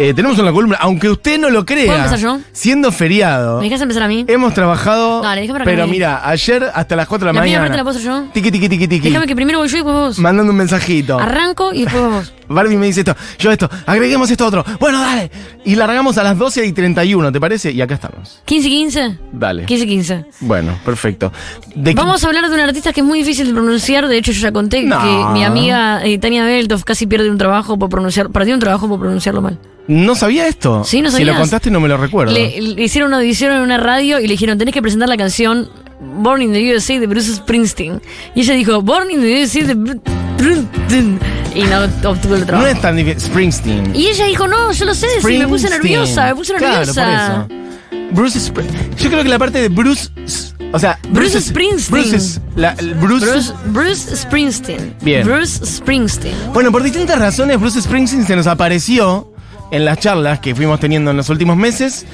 Eh, tenemos una columna, aunque usted no lo crea. ¿Puedo empezar yo? Siendo feriado. ¿Me dejas empezar a mí? Hemos trabajado. Dale, déjame Pero mira, ayer hasta las 4 de la, La mañana. la puedo yo. Tiki, tiki, tiki, tiki. Déjame que primero voy yo y después vos. Mandando un mensajito. Arranco y después vos. Barbie me dice esto, yo esto, agreguemos esto otro. Bueno, dale. Y largamos a las 12 y 31, ¿te parece? Y acá estamos. 15 15. Dale. 15 15. Bueno, perfecto. ¿De qué- Vamos a hablar de un artista que es muy difícil de pronunciar. De hecho, yo ya conté No. que mi amiga eh, Tania Beltoff casi pierde un trabajo por pronunciar, perdió un trabajo por pronunciarlo mal. No sabía esto. Sí, no Si sabías. lo contaste no me lo recuerdo. Le, le hicieron una audición en una radio y le dijeron, tenés que presentar la canción Born in the USA de Bruce Springsteen. Y ella dijo, Born in the USA de Bru- Springsteen. Y no obtuvo el No trabajo. es tan difícil. Springsteen. Y ella dijo, no, yo lo sé, sí, me puse Springsteen. nerviosa, me puse nerviosa. Claro, por eso. Bruce Spr- Yo creo que la parte de Bruce. O sea, Bruce Springsteen. Bruce es. la- el Bruce, Bruce, Bruce Springsteen. Bien. Bruce Springsteen. Bueno, por distintas razones, Bruce Springsteen se nos apareció en las charlas que fuimos teniendo en los últimos meses.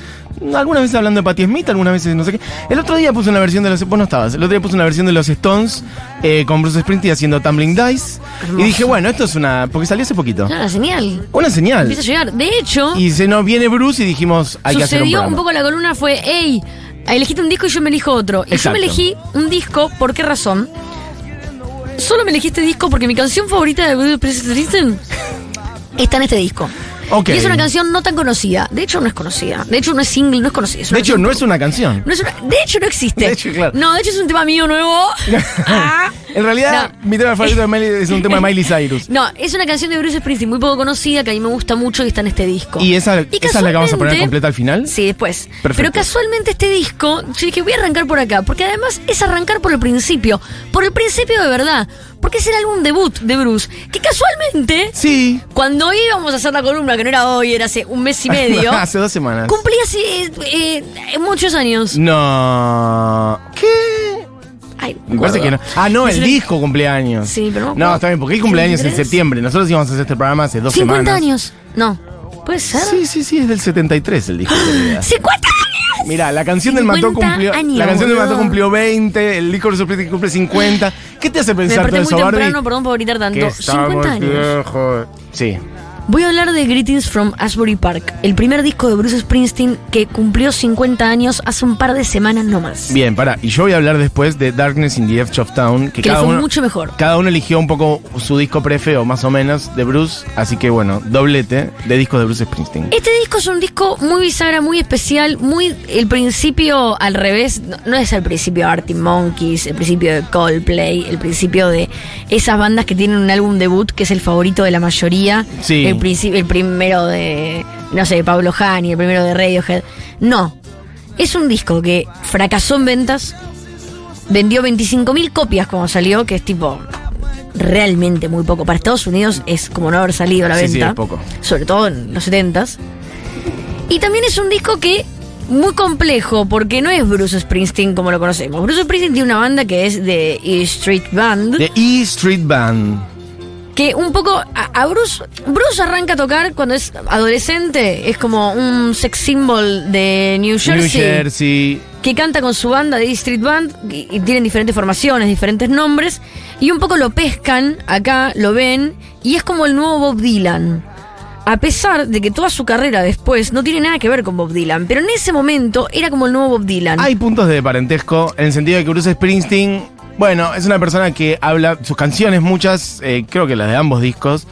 Algunas veces hablando de Patti Smith, algunas veces no sé qué. El otro día puse una versión de los. Vos no estabas. El otro día puse una versión de los Stones eh, con Bruce Springsteen haciendo Tumbling Dice. Hermoso. Y dije, bueno, esto es una. Porque salió hace poquito. Ah, señal. Una señal. Empieza a llegar. De hecho, Y se nos viene Bruce y dijimos, hay que hacer un sucedió un, poco la columna fue, hey, elegiste un disco y yo me elijo otro. Y Exacto. yo me elegí un disco, ¿por qué razón? Solo me elegí este disco porque mi canción favorita de Bruce Springsteen está en este disco. Y es una canción no tan conocida. De hecho, no es conocida. De hecho, no es single, no es conocida. Es De hecho, no es una canción. no es una- de hecho, no existe. De hecho, claro. No, de hecho, es un tema mío nuevo. Ah. En realidad, No. mi tema favorito de Miley- es un tema de Miley Cyrus. No, es una canción de Bruce Springsteen muy poco conocida que a mí me gusta mucho y está en este disco. ¿Y esa, esa es la que vamos a poner completa al final? Sí, después. Perfecto. Pero casualmente este disco, yo dije, voy a arrancar por acá, porque además es arrancar por el principio, por el principio de verdad, porque es el álbum debut de Bruce, que casualmente, Sí. cuando íbamos a hacer la columna, que no era hoy, era hace un mes y medio, Hace dos semanas. cumplía así eh, eh, muchos años. No. ¿Qué? Ay, Me parece que no. Ah, no, Es el disco cumpleaños. Sí, pero no está bien, porque él cumpleaños en 23. septiembre. Nosotros íbamos a hacer este programa hace dos 50 semanas. años. No, puede ser. Sí, sí, sí, es del 73 el disco. en realidad. 50 años. Mira, la canción del Mató 50 cumplió. años, la canción del Mató cumplió 20, el disco de Sorpresa cumple 50. ¿Qué te hace Me pensar todo desperté eso, muy Barbie? temprano, perdón por gritar Que tanto. 50 estamos años. viejos. Sí. Voy a hablar de Greetings from Asbury Park, el primer disco de Bruce Springsteen que cumplió 50 años hace un par de semanas nomás. Bien, para. Y yo voy a hablar después de Darkness in the Edge of Town. Que, cada fue uno, mucho mejor. Cada uno eligió un poco su disco prefeo, más o menos, de Bruce. Así que bueno, doblete de discos de Bruce Springsteen. Este disco es un disco muy bisagra, muy especial, muy el principio al revés, no, no es el principio de Arctic Monkeys, el principio de Coldplay, el principio de esas bandas que tienen un álbum debut que es el favorito de la mayoría, Sí. el, el primero de, no sé, Pablo Hani, el primero de Radiohead. No, es un disco que fracasó en ventas, vendió 25.000 copias como salió, que es tipo realmente muy poco. Para Estados Unidos es como no haber salido a la Sí, sí, venta. es poco. Sobre todo en los 70s. Y también es un disco que muy complejo porque no es Bruce Springsteen como lo conocemos. Bruce Springsteen tiene una banda que es de E Street Band, The E Street Band. Que un poco a, a Bruce Bruce arranca a tocar cuando es adolescente, es como un sex symbol de New Jersey, New Jersey. que canta con su banda de Street Band y, y tienen diferentes formaciones, diferentes nombres y un poco lo pescan acá, lo ven y es como el nuevo Bob Dylan. A pesar de que toda su carrera después no tiene nada que ver con Bob Dylan, pero en ese momento era como el nuevo Bob Dylan. Hay puntos de parentesco en el sentido de que Bruce Springsteen, bueno, es una persona que habla, sus canciones, muchas, eh, creo que las de ambos discos,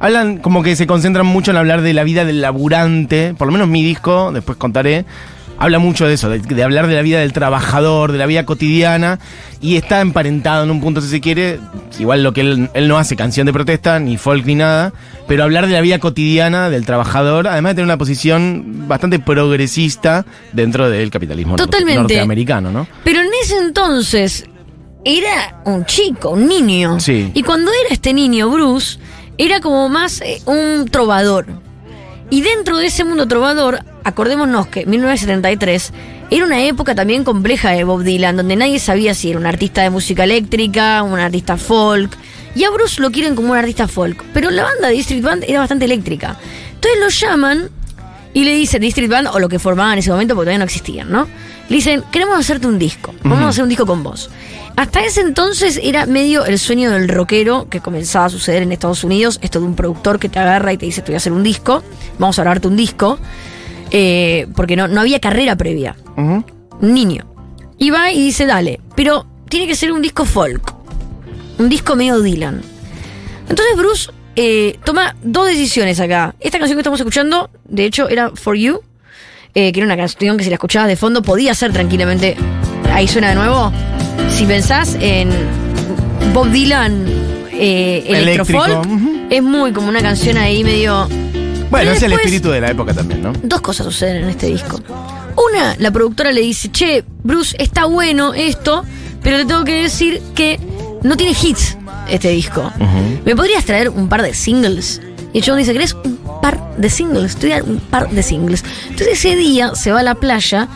hablan como que se concentran mucho en hablar de la vida del laburante, por lo menos mi disco, después contaré, habla mucho de eso, de, de hablar de la vida del trabajador, de la vida cotidiana, y está emparentado en un punto, si se quiere, igual lo que él, él no hace canción de protesta, ni folk ni nada, pero hablar de la vida cotidiana del trabajador, además de tener una posición bastante progresista dentro del capitalismo Totalmente. norteamericano, ¿no? Pero en ese entonces era un chico, un niño. Sí. Y cuando era este niño, Bruce, era como más eh, un trovador. Y dentro de ese mundo trovador, acordémonos que 1973 era una época también compleja de Bob Dylan, donde nadie sabía si era un artista de música eléctrica, un artista folk. Y a Bruce lo quieren como un artista folk. Pero la banda de Street Band era bastante eléctrica. Entonces lo llaman Y le dicen, District Band, o lo que formaban en ese momento, porque todavía no existían, ¿no? Le dicen, queremos hacerte un disco. Vamos a hacer un disco con vos. Hasta ese entonces era medio el sueño del rockero que comenzaba a suceder en Estados Unidos. Esto de un productor que te agarra y te dice, te voy a hacer un disco. Vamos a grabarte un disco. Eh, porque no, no había carrera previa. Un niño. Y va y dice, dale. Pero tiene que ser un disco folk. Un disco medio Dylan. Entonces Bruce eh, toma dos decisiones acá. Esta canción que estamos escuchando, de hecho, era For You, eh, que era una canción que si la escuchabas de fondo podía ser tranquilamente. Ahí suena de nuevo. Si pensás en Bob Dylan, eh, electrofolk, es muy como una canción ahí medio. Bueno, es el espíritu de la época también, ¿no? Dos cosas suceden en este disco. Una, la productora le dice, che, Bruce, está bueno esto, pero te tengo que decir que no tiene hits este disco. ¿Me podrías traer un par de singles? Y John dice, ¿querés un par de singles? Dar un par de singles. Entonces ese día se va a la playa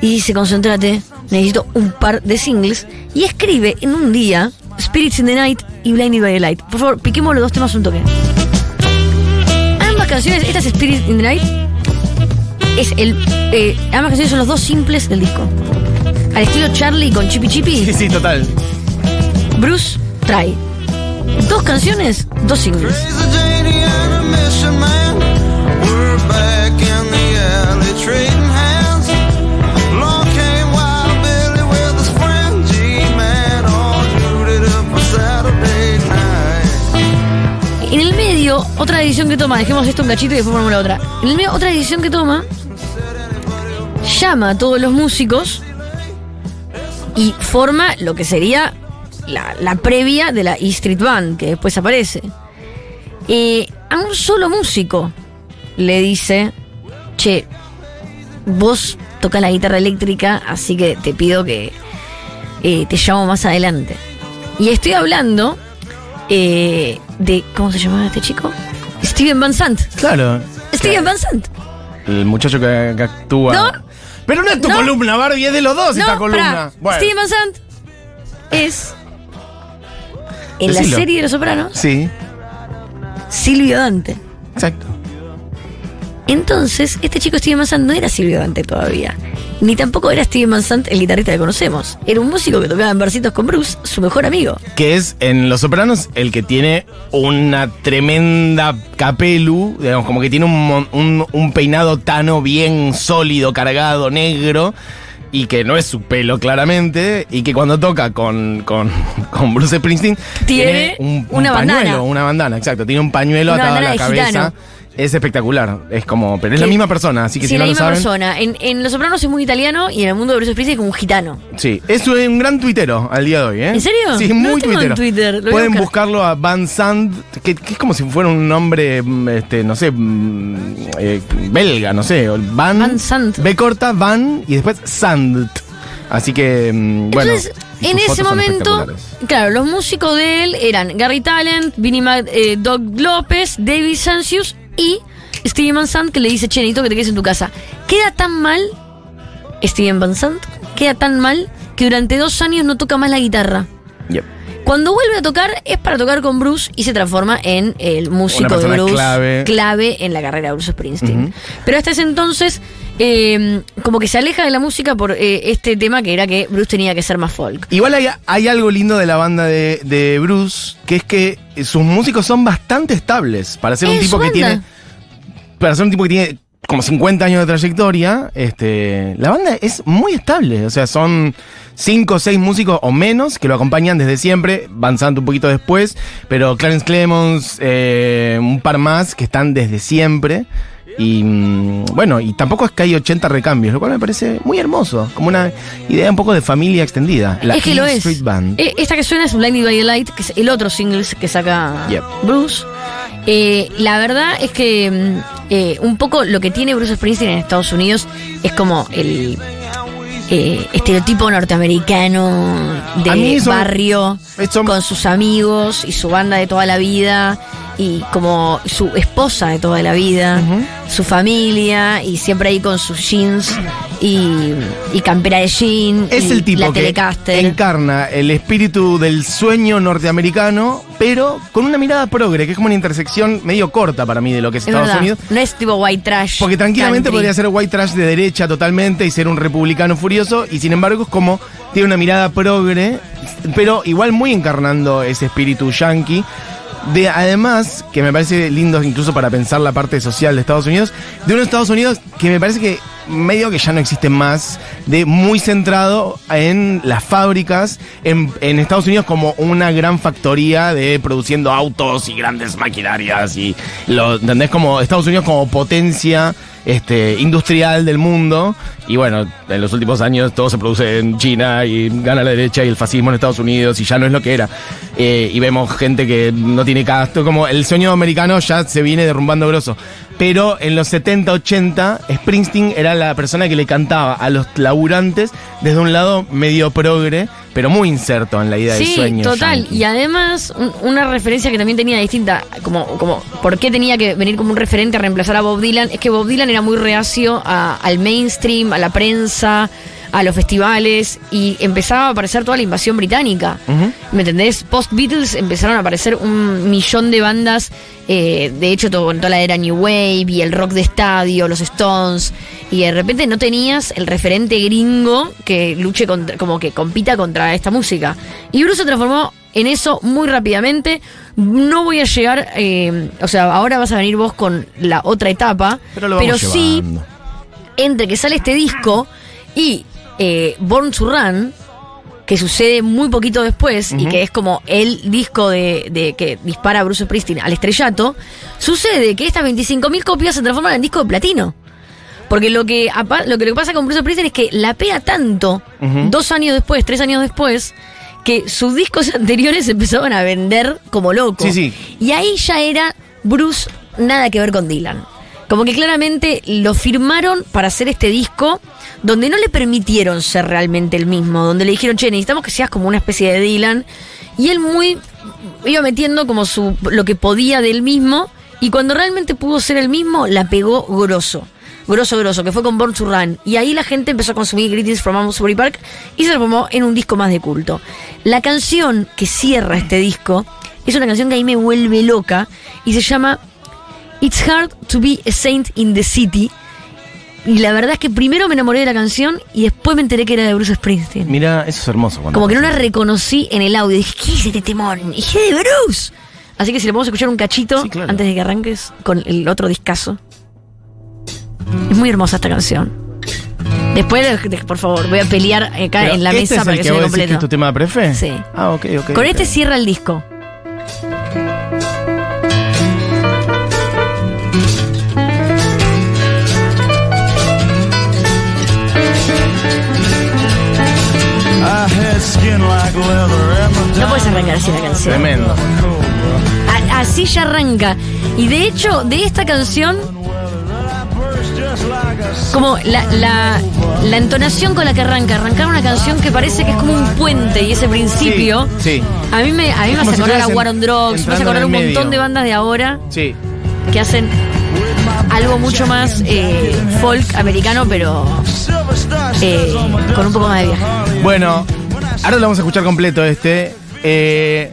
y dice, concéntrate, necesito un par de singles. Y escribe en un día Spirits in the Night y Blinded by the Light. Por favor, piquemos los dos temas un toque. Ambas canciones, esta es Spirits in the Night, es el. eh, ambas canciones son los dos simples del disco. Al estilo Charlie con Chippy Chippy, Sí, sí, total. Bruce trae dos canciones, dos singles. Otra decisión que toma, dejemos esto un cachito y después ponemos la otra. Otra decisión que toma, llama a todos los músicos y forma lo que sería la, la previa de la E Street Band, que después aparece. Eh, a un solo músico le dice, che, vos tocas la guitarra eléctrica, así que te pido que eh, te llamo más adelante. Y estoy hablando eh, de. ¿Cómo se llamaba este chico? Steven Van Sant. Claro. Steven Van Sant. El muchacho que, que actúa. No. Pero no es tu No. columna, Barbie, es de los dos esta columna. Bueno. Steven Van Sant es. En la serie de Los Sopranos, Sí, Silvio Dante. exacto. Entonces, este chico Steven Van Sant no era Silvio Dante todavía. Ni tampoco era Steven Van Sant el guitarrista que conocemos. Era un músico que tocaba en versitos con Bruce, su mejor amigo. Que es en Los Sopranos el que tiene una tremenda capelu, digamos, como que tiene un, un- un peinado tano bien sólido, cargado, negro, y que no es su pelo claramente, y que cuando toca con, con, con Bruce Springsteen Tiene un, un una pañuelo, bandana. una bandana, exacto, tiene un pañuelo Una atado a la cabeza. gitano. Es espectacular, es como, pero es la misma persona, así que sí, si la no lo misma saben. persona. En, en Los Sopranos es muy italiano y en el mundo de Bruce Springsteen es como un gitano. Sí, es un gran tuitero al día de hoy, ¿eh? ¿En serio? Sí, No muy lo tengo en tuitero. Twitter, lo voy a Pueden buscar. buscarlo a Van Sant, que, que es como si fuera un nombre, mm, este, no sé, mm, eh, belga, no sé. o Van, Van Sant. B corta, Van y después Sand. Así que, mm, bueno. Entonces, y en ese son momento, espectaculares. claro, los músicos de él eran Gary Talent, Vinnie Mac, eh, Doug López, David Sancius y Steven Van Sant que le dice, che, necesito que te quedes en tu casa. Queda tan mal, Steven Van Sant, queda tan mal que durante dos años no toca más la guitarra. Yep. Cuando vuelve a tocar es para tocar con Bruce y se transforma en el músico de Bruce clave. clave en la carrera de Bruce Springsteen. Pero hasta ese entonces, eh, como que se aleja de la música por eh, este tema que era que Bruce tenía que ser más folk. Igual hay, hay algo lindo de la banda de, de Bruce, que es que sus músicos son bastante estables. Para ser un tipo que tiene. Para ser un tipo que tiene como 50 años de trayectoria, este, la banda es muy estable. O sea, son 5 o 6 músicos o menos que lo acompañan desde siempre, Van Sant un poquito después, pero Clarence Clemons, eh, un par más que están desde siempre. Y mm, bueno, y tampoco es que hay 80 recambios, lo cual me parece muy hermoso, como una idea un poco de familia extendida. La es que lo es. Street Band. Eh, Esta que suena es Blinded by the Light, que es el otro single que saca Yep. Bruce. Eh, la verdad es que mm, eh, un poco lo que tiene Bruce Springsteen en Estados Unidos es como el eh, estereotipo norteamericano de eso- barrio con sus amigos y su banda de toda la vida y como su esposa de toda la vida. su familia y siempre ahí con sus jeans y, y campera de jean. Es y el tipo la que Telecaster. encarna el espíritu del sueño norteamericano, pero con una mirada progre, que es como una intersección medio corta para mí de lo que es, Es Estados verdad, Unidos. no es tipo white trash. Porque tranquilamente country. podría ser white trash de derecha totalmente y ser un republicano furioso, y sin embargo es como tiene una mirada progre, pero igual muy encarnando ese espíritu yankee. De además, que me parece lindo incluso para pensar la parte social de Estados Unidos, de unos Estados Unidos que me parece que medio que ya no existe más, de muy centrado en las fábricas, en, Estados Unidos como una gran factoría de produciendo autos y grandes maquinarias y lo, ¿entendés? Como Estados Unidos como potencia este, industrial del mundo. Y bueno, en los últimos años todo se produce en China y gana la derecha y el fascismo en Estados Unidos y ya no es lo que era. Eh, y vemos gente que no tiene casto, como el sueño americano ya se viene derrumbando grosso. Pero en los 70, 80, Springsteen era la persona que le cantaba a los laburantes desde un lado medio progre, pero muy inserto en la idea del Sí, sueño. total. yankee. Y además, un- una referencia que también tenía distinta, como, como por qué tenía que venir como un referente a reemplazar a Bob Dylan, es que Bob Dylan era muy reacio a- al mainstream, a la prensa, a los festivales, y empezaba a aparecer toda la invasión británica. ¿Me entendés? Post Beatles empezaron a aparecer un millón de bandas, eh, de hecho, todo, en toda la era New Wave y el rock de estadio, los Stones, y de repente no tenías el referente gringo que luche contra, como que compita contra esta música. Y Bruce se transformó en eso muy rápidamente. No voy a llegar, eh, o sea, ahora vas a venir vos con la otra etapa, Pero lo vamos sí llevando. entre que sale este disco y eh, Born to Run, que sucede muy poquito después y que es como el disco de, de que dispara a Bruce Springsteen al estrellato, sucede que estas 25.000 copias se transforman en disco de platino. Porque lo que, lo que, pasa con Bruce Springsteen es que la pega tanto, dos años después, tres años después, que sus discos anteriores empezaban a vender como locos. Sí, sí. Y ahí ya era Bruce nada que ver con Dylan. Como que claramente lo firmaron para hacer este disco donde no le permitieron ser realmente el mismo, donde le dijeron, che, necesitamos que seas como una especie de Dylan. Y él muy iba metiendo como su lo que podía del mismo y cuando realmente pudo ser el mismo, la pegó grosso. Grosso, grosso, que fue con Born to Run. Y ahí la gente empezó a consumir Greetings from Amesbury Park y se transformó en un disco más de culto. La canción que cierra este disco es una canción que ahí me vuelve loca y se llama It's Hard to Be a Saint in the City. Y la verdad es que primero me enamoré de la canción y después me enteré que era de Bruce Springsteen. Mira, eso es hermoso. cuando Como que no la reconocí en el audio. Dije, ¿qué es este temón? Y dije, de Bruce. Así que si le podemos escuchar un cachito Sí, claro. antes de que arranques con el otro discazo. Es muy hermosa esta canción. Después, de- de- por favor, voy a pelear acá Pero, en la ¿este mesa es para el que, que se vos decís que completo. es tu tema prefe? Sí. Ah, ok, ok. Con este cierra el disco. No puedes arrancar así la canción. Tremendo. A- así ya arranca. Y de hecho, de esta canción, como la, la, la entonación con la que arranca, arrancar una canción que parece que es como un puente y ese principio. Sí, sí. A mí me, a mí me hace si acordar a War on Drugs, me hace entrando acordar un montón medio. de bandas de ahora Sí. que hacen algo mucho más eh, folk americano, pero eh, con un poco más de viaje. Bueno, ahora lo vamos a escuchar completo este. Eh,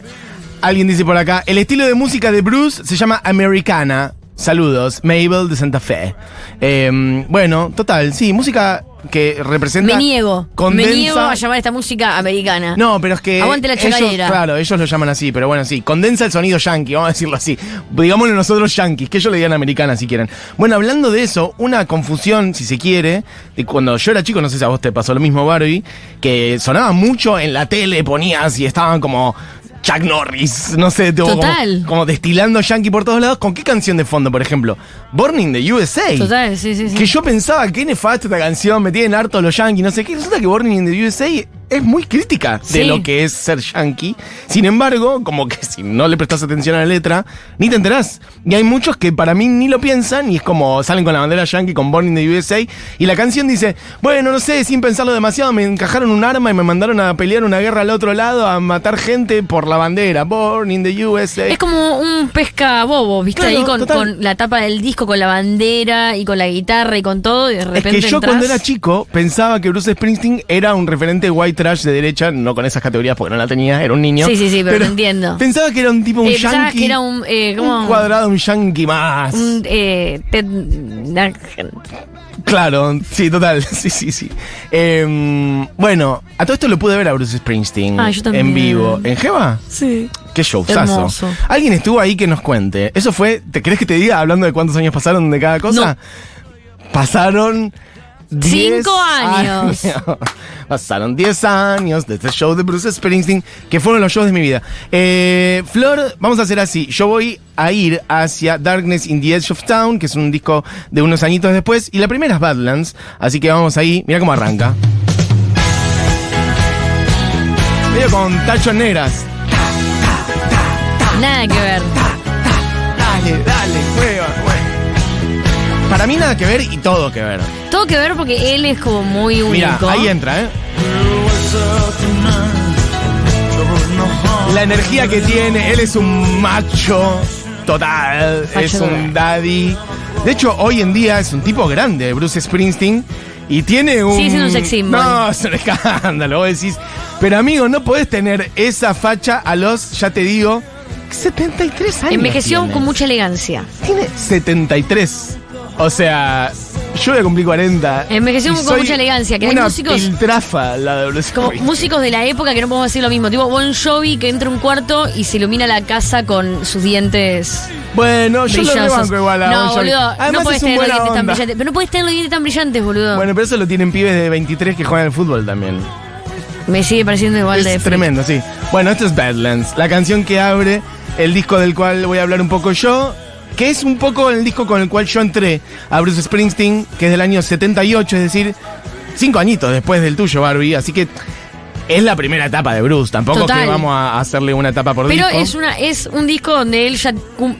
alguien dice por acá, el estilo de música de Bruce se llama Americana. Saludos, Mabel de Santa Fe. Eh, bueno, total, sí, música que representa... Me niego, me niego a llamar esta música americana. No, pero es que. Aguante la ellos. Claro, ellos lo llaman así, pero bueno, sí. Condensa el sonido yankee, vamos a decirlo así. Digámoslo nosotros yankees, que ellos le digan americana si quieren. Bueno, hablando de eso, una confusión, si se quiere, de cuando yo era chico, no sé si a vos te pasó lo mismo, Barbie, que sonaba mucho en la tele, ponías y estaban como. Chuck Norris, no sé, tipo, como- Total. Como, destilando yankee por todos lados. ¿Con qué canción de fondo, por ejemplo? Burning the USA. Total, sí, sí, sí. Que yo pensaba que nefasta esta canción, me tienen harto los yankees, no sé qué. Resulta que Burning in the USA es muy crítica de lo que es ser yankee. Sin embargo, como que si no le prestas atención a la letra, ni te enterás. Y hay muchos que para mí ni lo piensan y es como salen con la bandera yankee con Born in the USA y la canción dice, bueno, no sé, sin pensarlo demasiado, me encajaron un arma y me mandaron a pelear una guerra al otro lado a matar gente por la bandera, Born in the USA. Es como un pesca bobo, ¿viste? Claro, Ahí con la tapa del disco, con la bandera y con la guitarra y con todo, y de Es repente. que yo entras- cuando era chico pensaba que Bruce Springsteen era un referente white trash de derecha, no con esas categorías porque no la tenía, era un niño. Sí, sí, sí, pero lo entiendo. Pensaba que era un tipo, un Eh, yankee. que era un, eh, un cuadrado, un yankee más. Un, eh, Ted- Claro, sí, total. Sí, sí, sí. Em, bueno, a todo esto lo pude ver a Bruce Springsteen Ah, yo también. en vivo. ¿En Jeva? Sí. Qué showzazo. Hermoso. Alguien estuvo ahí que nos cuente. Eso fue, ¿te querés que te diga hablando de cuántos años pasaron de cada cosa? Pasaron. 10 Cinco años. Pasaron 10 años de este show de Bruce Springsteen, que fueron los shows de mi vida. Eh, Flor, vamos a hacer así. Yo voy a ir hacia Darkness in the Edge of Town, que es un disco de unos añitos después, y la primera es Badlands, así que vamos ahí. Mira cómo arranca. Medio con tachos negras. Nada que ver. Dale, dale, juega. Para mí nada que ver y todo que ver. Todo que ver porque él es como muy único. Mira, ahí entra, ¿eh? La energía que tiene, él es un macho total, Macho es un daddy. De hecho, hoy en día es un tipo grande, Bruce Springsteen, y tiene un... Sigue siendo un sex symbol. No, es un escándalo, vos decís. Pero amigo, no podés tener esa facha a los, ya te digo, 73 años. Envejeció tiene. con mucha elegancia. Tiene 73. O sea, yo voy a cumplir 40. Envejeció con mucha elegancia, que hay una músicos- piltrafa la de Como músicos de la época que no podemos decir lo mismo. Tipo Bon Jovi que entra a un cuarto y se ilumina la casa con sus dientes Bueno, yo lo rebanco igual a no, Bon Jovi. boludo, Además no podés tener los dientes tan brillantes. Pero no podés tener los dientes tan brillantes, boludo. Bueno, pero eso lo tienen pibes de 23 que juegan al fútbol también. Me sigue pareciendo igual de es freak. tremendo, sí. Bueno, esto es Badlands, la canción que abre el disco del cual voy a hablar un poco yo, que es un poco el disco con el cual yo entré a Bruce Springsteen, que es del año 78, es decir, cinco añitos después del tuyo, Barbie, así que es la primera etapa de Bruce, tampoco Total. que vamos a hacerle una etapa por Pero disco. es una es un disco donde él ya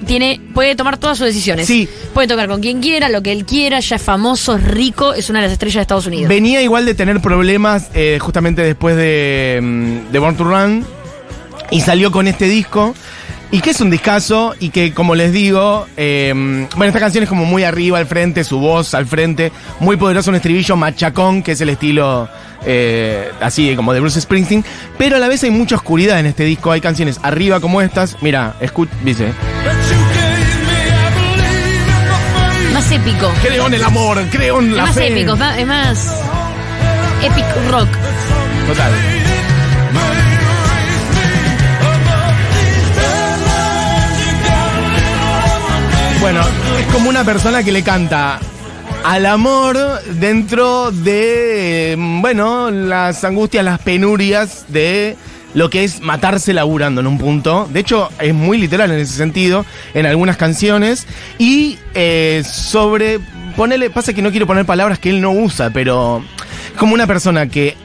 tiene puede tomar todas sus decisiones. Sí. Puede tocar con quien quiera, lo que él quiera, ya es famoso, es rico, es una de las estrellas de Estados Unidos. Venía igual de tener problemas eh, justamente después de, mm, de Born to Run y salió con este disco. Y que es un discazo y que, como les digo, eh, bueno, esta canción es como muy arriba al frente, su voz al frente, muy poderoso, un estribillo machacón, que es el estilo eh, así como de Bruce Springsteen, pero a la vez hay mucha oscuridad en este disco, hay canciones arriba como estas, mira, escucha, dice, Más épico. creo en el amor, creo en Es la más fe. épico, es más, es más epic rock. Total. Bueno, es como una persona que le canta al amor dentro de, mm, bueno, las angustias, las penurias de lo que es matarse laburando en un punto. De hecho, es muy literal en ese sentido, en algunas canciones. Y eh, sobre, ponele, pasa que no quiero poner palabras que él no usa, pero es como una persona que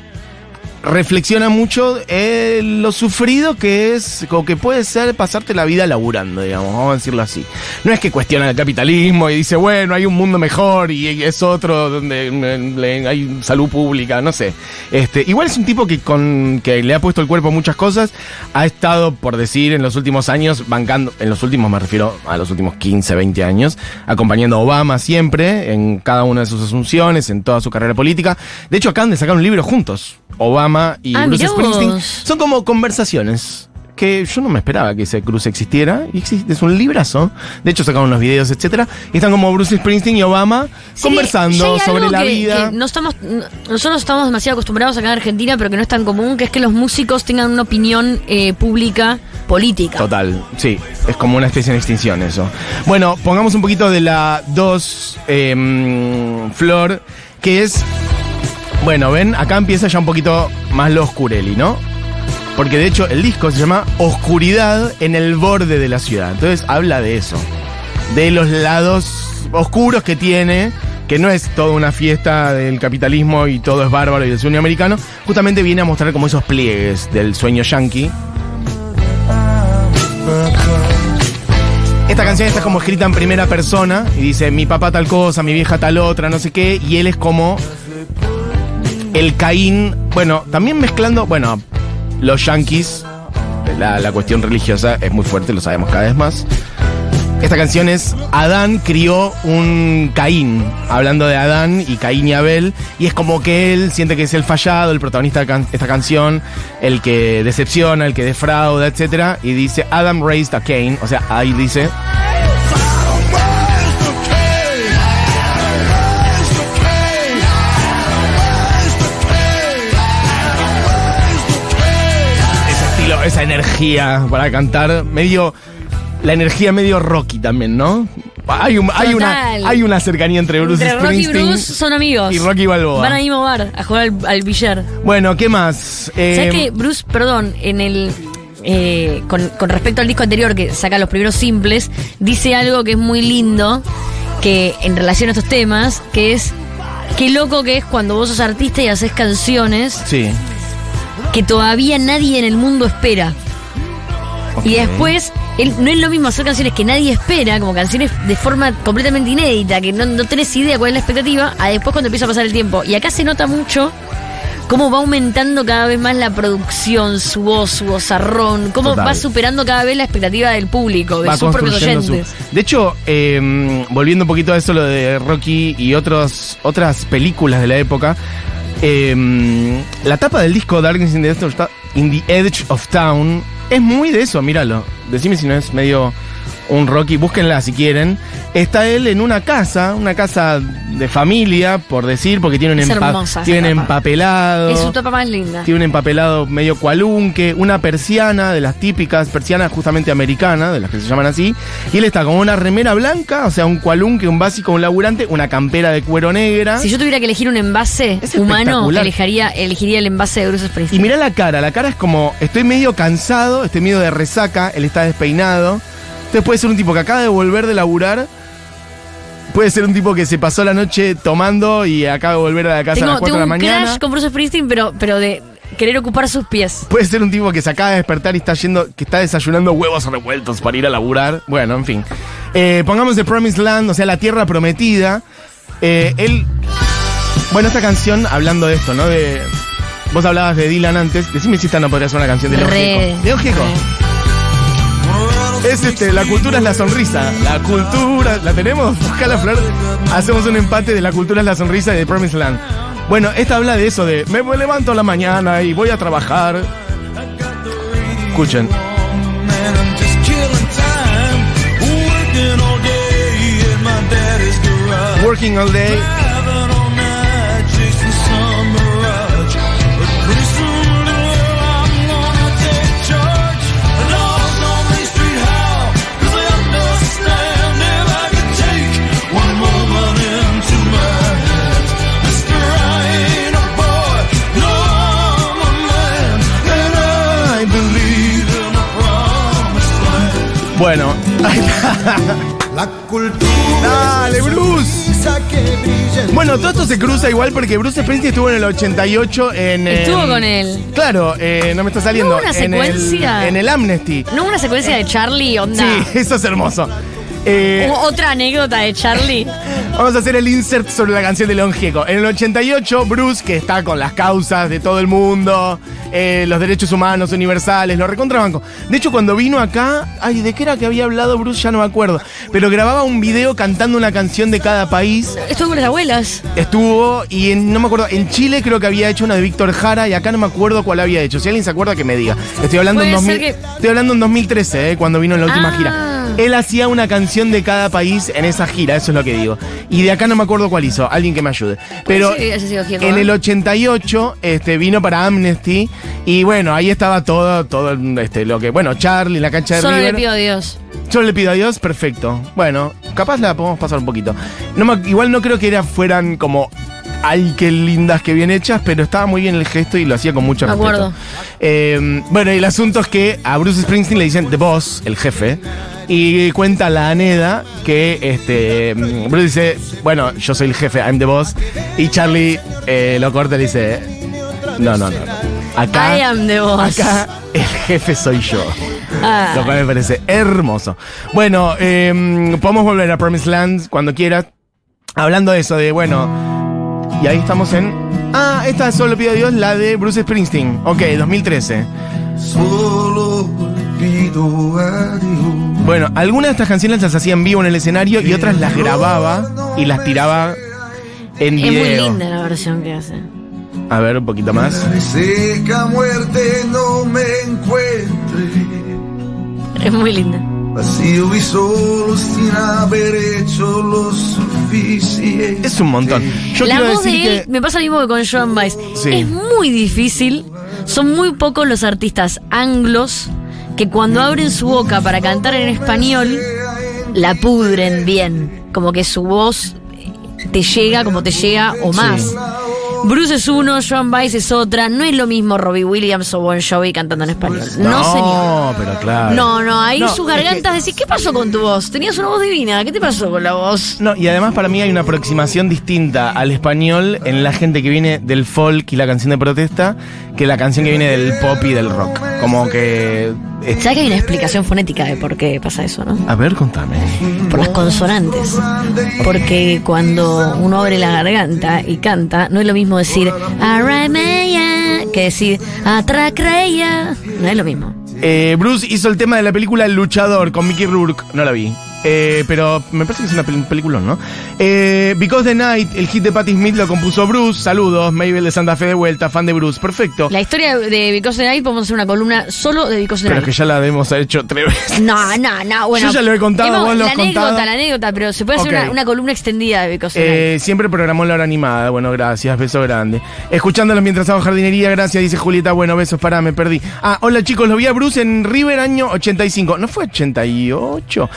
reflexiona mucho en lo sufrido que es, o que puede ser pasarte la vida laburando, digamos, vamos a decirlo así. No es que cuestiona el capitalismo y dice, bueno, hay un mundo mejor y es otro donde hay salud pública, no sé. Este, igual es un tipo que con que le ha puesto el cuerpo a muchas cosas, ha estado, por decir, en los últimos años bancando, en los últimos me refiero a los últimos 15, 20 años, acompañando a Obama siempre en cada una de sus asunciones, en toda su carrera política. De hecho, acaban de sacar un libro juntos, Obama y Ah, Bruce Springsteen. Son como conversaciones que yo no me esperaba que ese cruce existiera y existe, es un librazo. De hecho, sacaron unos videos, etcétera, y están como Bruce Springsteen y Obama Sí, conversando sobre algo la que- vida. que no estamos, no- nosotros estamos demasiado acostumbrados acá en Argentina, pero que no es tan común, que es que los músicos tengan una opinión eh, pública política. Total, sí, es como una especie de extinción eso. Bueno, pongamos un poquito de la 2 Flor, que es, bueno, ven, acá empieza ya un poquito más lo oscureli, ¿no? Porque de hecho el disco se llama Oscuridad en el borde de la ciudad. Entonces habla de eso, de los lados oscuros que tiene que no es toda una fiesta del capitalismo y todo es bárbaro y del sueño americano, justamente viene a mostrar como esos pliegues del sueño yankee. Esta canción está como escrita en primera persona y dice mi papá tal cosa, mi vieja tal otra, no sé qué, y él es como el Caín, bueno, también mezclando, bueno, los yankees, la, la cuestión religiosa es muy fuerte, lo sabemos cada vez más. Esta canción es Adán crió un Caín, hablando de Adán y Caín y Abel, y es como que él siente que es el fallado, el protagonista de esta canción, el que decepciona, el que defrauda, etc. Y dice Adam raised a Cain, o sea, ahí dice esa energía para cantar, medio la energía medio rocky también, ¿no? Hay, un- hay una hay una cercanía entre Bruce Entre Rocky y Springsteen Bruce son amigos. y Rocky Balboa. Van al mismo bar a jugar al, al billar. Bueno, ¿qué más? Eh, ¿Sabes que Bruce, perdón, en el. eh, con, con respecto al disco anterior que saca los primeros simples, dice algo que es muy lindo que en relación a estos temas, que es qué loco que es cuando vos sos artista y haces canciones Sí. Que todavía nadie en el mundo espera. Y después, él- no es lo mismo hacer canciones que nadie espera, como canciones de forma completamente inédita, que no, no tenés idea cuál es la expectativa, a después cuando empieza a pasar el tiempo. Y acá se nota mucho cómo va aumentando cada vez más la producción, su voz, su vozarrón, cómo Total. va superando cada vez la expectativa del público, de va sus propios su- oyentes. De hecho, eh, volviendo un poquito a eso, lo de Rocky y otros, otras películas de la época, eh, la tapa del disco Darkness in the, Edge of Ta- in the Edge of Town es muy de eso, míralo. Decime si no es medio un Rocky, búsquenla si quieren. Está él en una casa, una casa de familia, por decir, porque tiene un, Es empa- hermosa esa tiene un tapa. empapelado. Es su tapa más linda. Tiene un empapelado medio cualunque, una persiana de las típicas persianas justamente americanas, de las que se llaman así. Y él está con una remera blanca, o sea, un cualunque, un básico, un laburante, una campera de cuero negra. Si yo tuviera que elegir un envase Es humano, elegiría, elegiría el envase de Bruce Y Springsteen. mirá la cara, la cara es como, estoy medio cansado, estoy medio de resaca, él está despeinado. Entonces puede ser un tipo que acaba de volver de laburar. Puede ser un tipo que se pasó la noche tomando y acaba de volver a la casa a las 4 tengo de la un mañana. crash con Bruce Springsteen, pero, pero de querer ocupar sus pies. Puede ser un tipo que se acaba de despertar y está yendo, que está desayunando huevos revueltos para ir a laburar. Bueno, en fin. Eh, pongamos The Promised Land, o sea, la tierra prometida. Eh, él. Bueno, esta canción, hablando de esto, ¿no? De. Vos hablabas de Dylan antes. Decime si esta no podría ser una canción de Re. Gieco. León Gieco. Es este, la cultura es la sonrisa. La cultura, ¿la tenemos? Buscala, Flor. Hacemos un empate de la cultura es la sonrisa de Promised Land. Bueno, esta habla de eso, de me levanto a la mañana y voy a trabajar. Escuchen. Working all day Bueno. La cultura Dale, Bruce. Bueno, todo esto se cruza igual porque Bruce Springsteen estuvo en el 88 en... Estuvo con él. Claro, eh, no me está saliendo. ¿No hubo una en el- secuencia? En el, Amnesty. ¿No una secuencia de Charlie? Onda. Sí, eso es hermoso. Eh, Otra anécdota de Charlie. Vamos a hacer el insert sobre la canción de León Gieco. En el 88, Bruce, que está con las causas de todo el mundo, eh, los derechos humanos universales, lo recontrabanco. De hecho, cuando vino acá, ay, ¿de qué era que había hablado Bruce? Ya no me acuerdo. Pero grababa un video cantando una canción de cada país. Estuvo con las abuelas. Estuvo, y en, no me acuerdo, en Chile creo que había hecho una de Víctor Jara y acá no me acuerdo cuál había hecho. Si alguien se acuerda, que me diga. Estoy hablando, en, Puede 2000, ser que- estoy hablando en 2013, eh, cuando vino en la última Ah. gira. Él hacía una canción de cada país en esa gira, eso es lo que digo. Y de acá no me acuerdo cuál hizo, alguien que me ayude. Pero en el 88 este, vino para Amnesty y bueno, ahí estaba todo, todo este, lo que. Bueno, Charlie, la cancha de Solo River. le pido a Dios. Yo le pido a Dios, perfecto. Bueno, capaz la podemos pasar un poquito. No me- igual no creo que era, fueran como. Ay, qué lindas, qué bien hechas, pero estaba muy bien el gesto y lo hacía con mucho respeto. acuerdo. Eh, bueno, y el asunto es que a Bruce Springsteen le dicen The Boss, el jefe. Y cuenta la Aneda que este, mm, Bruce dice, bueno, yo soy el jefe, I'm the boss. Y Charlie eh, lo corta y dice, no, no, no. Acá, I am the boss. acá el jefe soy yo. Ah. Lo cual me parece hermoso. Bueno, eh, podemos volver a Promised Land cuando quieras. Hablando de eso, de bueno. Y ahí estamos en. Ah, esta solo pido a Dios, la de Bruce Springsteen. Ok, 2013. Solo. Bueno, algunas de estas canciones las hacía en vivo en el escenario y otras las grababa y las tiraba en Es muy video. linda la versión que hace. A ver, un poquito más. De seca muerte no me encuentre. Es muy linda. Vacío y solo sin haber hecho lo suficiente. Es un montón. Yo la voz decir de él que. me pasa lo mismo que con Joan Baez. Sí. Es muy difícil. Son muy pocos los artistas anglos que cuando abren su boca para cantar en español la pudren bien. Como que su voz te llega como te llega o más. Bruce es uno, Joan Baez es otra. No es lo mismo Robbie Williams o Bon Jovi cantando en español. No, señor. pero claro. No, no, ahí No, sus es que- gargantas decís, ¿qué pasó con tu voz? Tenías una voz divina, ¿qué te pasó con la voz? No, y además para mí hay una aproximación distinta al español en la gente que viene del folk y la canción de protesta que la canción que viene del pop y del rock. Como que... ¿Sabes que hay una explicación fonética de por qué pasa eso, no? A ver, contame. Por las consonantes. Porque cuando uno abre la garganta y canta, no es lo mismo decir Arameya que decir Atracreya. No es lo mismo. Eh, Bruce hizo el tema de la película El Luchador con Mickey Rourke. No la vi. Eh, pero me parece que es una pel- película, ¿no? Eh, Because the Night, el hit de Patti Smith lo compuso Bruce. Saludos, Mabel de Santa Fe de vuelta, fan de Bruce. Perfecto. La historia de Because the Night podemos hacer una columna solo de Because the Pero Night. que ya la hemos hecho tres veces. No, no, no, bueno. Yo ya lo he contado, hemos- vos lo La has anécdota, contado. la anécdota, pero se puede hacer una, una columna extendida de Because the Night. Eh, siempre programó la hora animada. Bueno, gracias, beso grande. Escuchándolo mientras hago jardinería, gracias, dice Julieta. Bueno, besos, pará, me perdí. Ah, hola chicos, lo vi a Bruce en River año 85. ¿No fue 88?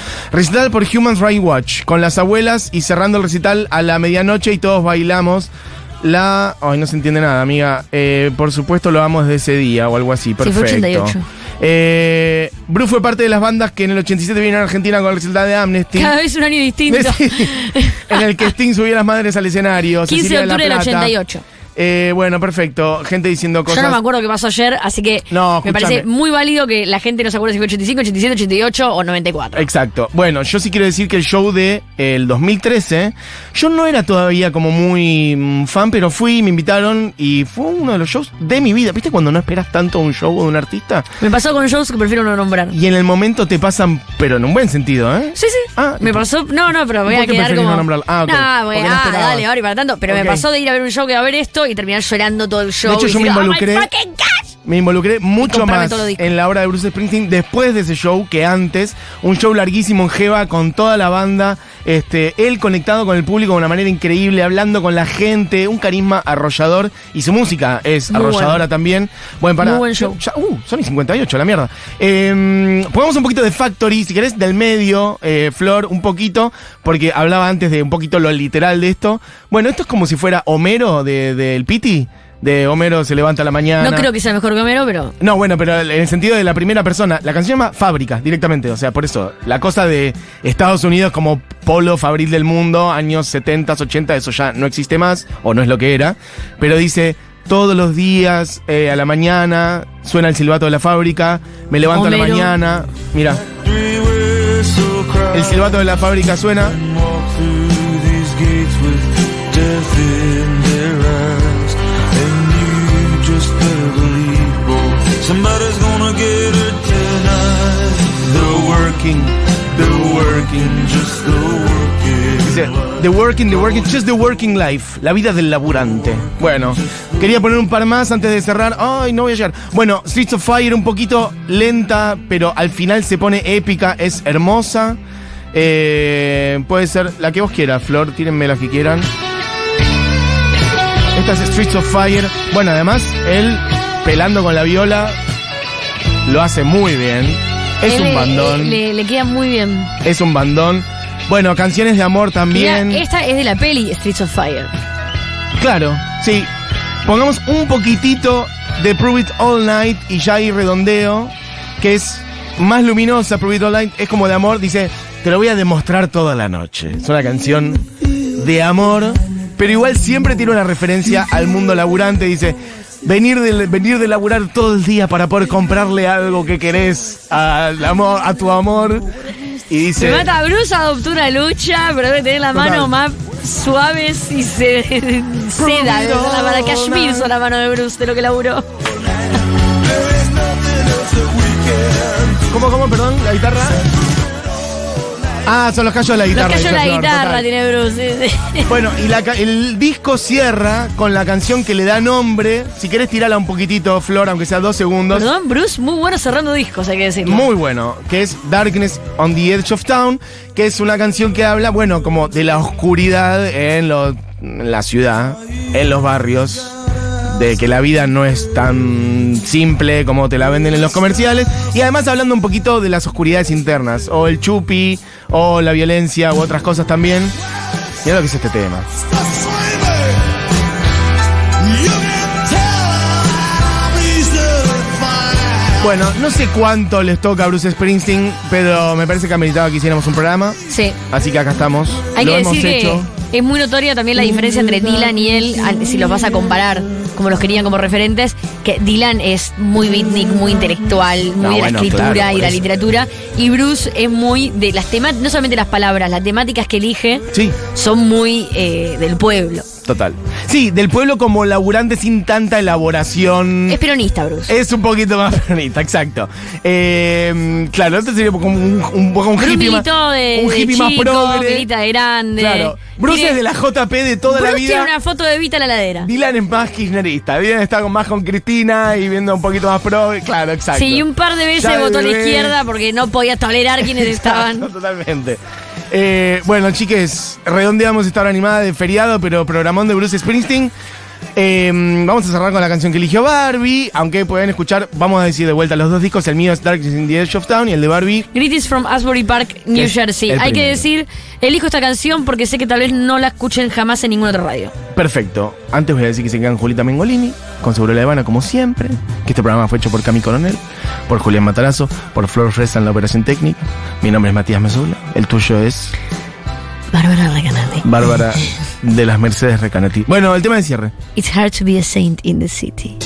Recital por Human Rights Watch, con las abuelas y cerrando el recital a la medianoche y todos bailamos. La. Ay, no se entiende nada, amiga. Eh, por supuesto, lo vamos desde ese día o algo así. fue Perfecto. 88. Eh, Bruce fue parte de las bandas que en el 87 vinieron a Argentina con el recital de Amnesty. Cada vez un año distinto. Sí, en el que Sting subía las madres al escenario. 15 de octubre del Plata. 88. Eh, bueno, perfecto. Gente diciendo cosas. Yo no me acuerdo qué pasó ayer, así que No, me parece muy válido que la gente no se acuerde si fue 85, 87, 88 o 94. Exacto. Bueno, yo sí quiero decir que el show de el 2013, yo no era todavía como muy mm, fan, pero fui, me invitaron y fue uno de los shows de mi vida. ¿Viste cuando no esperas tanto un show de un artista? Me pasó con shows que prefiero no nombrar. Y en el momento te pasan, pero en un buen sentido, ¿eh? Sí, sí. Ah, me pasó. No, no, pero voy ¿Por a quedar como. no? Ah, ok. No, Porque voy- no ah, esperabas. dale, ahora y para tanto. Pero me pasó de ir a ver un show que a ver esto y terminar llorando todo el show. De hecho, y yo me decir, "Oh, my involucré- fucking gosh". Me involucré mucho más en la obra de Bruce Springsteen después de ese show que antes. Un show larguísimo en Jeva con toda la banda. Este, él conectado con el público de una manera increíble, hablando con la gente, un carisma arrollador. Y su música es Muy arrolladora bueno. también. Bueno, para. Muy buen show. ya- uh, son y 58, la mierda. Eh, pongamos un poquito de Factory, si querés, del medio, eh, Flor, un poquito, porque hablaba antes de un poquito lo literal de esto. Bueno, esto es como si fuera Homero de- del Piti. De Homero se levanta a la mañana. No creo que sea mejor que Homero, pero. No, bueno, pero en el sentido de la primera persona, la canción se llama Fábrica, directamente. O sea, por eso, la cosa de Estados Unidos como polo fabril del mundo, años 70, 80, eso ya no existe más, o no es lo que era. Pero dice, todos los días, eh, a la mañana, suena el silbato de la fábrica, me levanto a la mañana, mira, el silbato de la fábrica suena. Somebody's gonna get her tonight. The working, the working, just the working. Dice, The working, the working, just the working life. La vida del laburante. Bueno, quería poner un par más antes de cerrar. Ay, no voy a llegar. Bueno, Streets of Fire un poquito lenta, pero al final se pone épica, es hermosa. Eh, puede ser la que vos quieras, Flor, tírenme las que quieran. Esta es Streets of Fire. Bueno, además, él pelando con la viola lo hace muy bien. Es Él un le- bandón. Le, le queda muy bien. Es un bandón. Bueno, canciones de amor también. Mira, esta es de la peli Streets of Fire. Claro, sí. Pongamos un poquitito de Prove It All Night y ya ahí redondeo, que es más luminosa, Prove It All Night, es como de amor, dice, te lo voy a demostrar toda la noche. Es una canción de amor, pero igual siempre tiene una referencia al mundo laburante, dice, venir de, venir de laburar todo el día para poder comprarle algo que querés al amor, a tu amor. Y dice, mata Bruce, adoptó una lucha, pero debe tener la Total. mano más suaves y se, seda. La mano Kashmir son la mano de Bruce, de lo que laburó. ¿cómo, cómo, perdón? ¿La guitarra? Ah, son los callos de la Los guitarra. cayó dice la Flor, guitarra, total. tiene Bruce. sí, sí. Bueno, y la el disco cierra con la canción que le da nombre. Si querés tirarla un poquitito, Flor, aunque sea dos segundos. Perdón, Bruce, muy bueno cerrando discos, hay que decirlo. Muy bueno, que es Darkness on the Edge of Town, que es una canción que habla, bueno, como de la oscuridad en, lo- en la ciudad, en los barrios, de que la vida no es tan simple como te la venden en los comerciales, y además hablando un poquito de las oscuridades internas, o el chupi, o la violencia, u otras cosas también. Mira lo que es este tema. Bueno, no sé cuánto les toca a Bruce Springsteen, pero me parece que ameritaba que hiciéramos un programa. Sí. Así que acá estamos. Hay Lo que hemos decir hecho. que es muy notoria también la diferencia entre Dylan y él, si los vas a comparar como los querían como referentes, que Dylan es muy beatnik, muy intelectual, muy No, de la bueno, escritura claro, y de la literatura, y Bruce es muy de las temáticas, no solamente las palabras, las temáticas que elige Sí, son muy eh, del pueblo. Total. Sí, del pueblo como laburante sin tanta elaboración. Es peronista, Bruce. Es un poquito más peronista, exacto. Eh, claro, este sería como un, un poco un hippie más, de, un de hippie más chico, progre. milita de grande. Claro. Bruce Tiene- es de la JP de toda la Bruce vida. tiene una foto de Vita en la ladera. Dylan es más kirchnerista. Dylan está con- más con Cristina y viendo un poquito más pro. Claro, exacto. Sí, y un par de veces Ya votó a la izquierda porque no podía tolerar quienes Exacto, estaban. Totalmente. Eh, bueno, chiques, redondeamos esta hora animada de feriado, pero programón de Bruce Springsteen. Eh, vamos a cerrar con la canción que eligió Barbie. Aunque pueden escuchar, vamos a decir de vuelta los dos discos. El mío es Darkness in the Edge of Town y el de Barbie. Greetings from Asbury Park, New Jersey. Hay que decir, elijo esta canción porque sé que tal vez no la escuchen jamás en ninguna otra radio. Perfecto. Antes voy a decir que se quedan Julita Mengolini, con Seguro La Habana, como siempre. Que este programa fue hecho por Cami Coronel, por Julián Matarazo, por Flor Fresa en la operación técnica. Mi nombre es Matías Mesula. El tuyo es Bárbara Recanati. Bárbara de las Mercedes Recanati. Bueno, el tema de cierre. It's hard to be a saint in the city.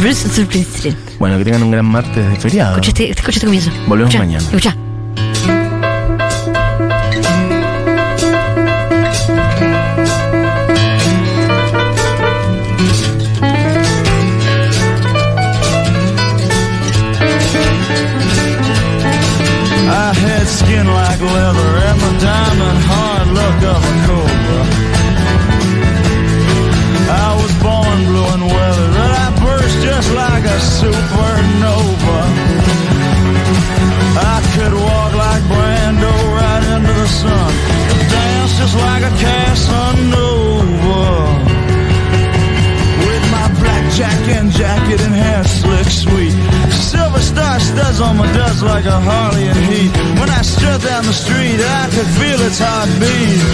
Bruce Springsteen. Bueno, que tengan un gran martes de feriado. Escucha este, escucha este comienzo. Volvemos mañana. Escucha.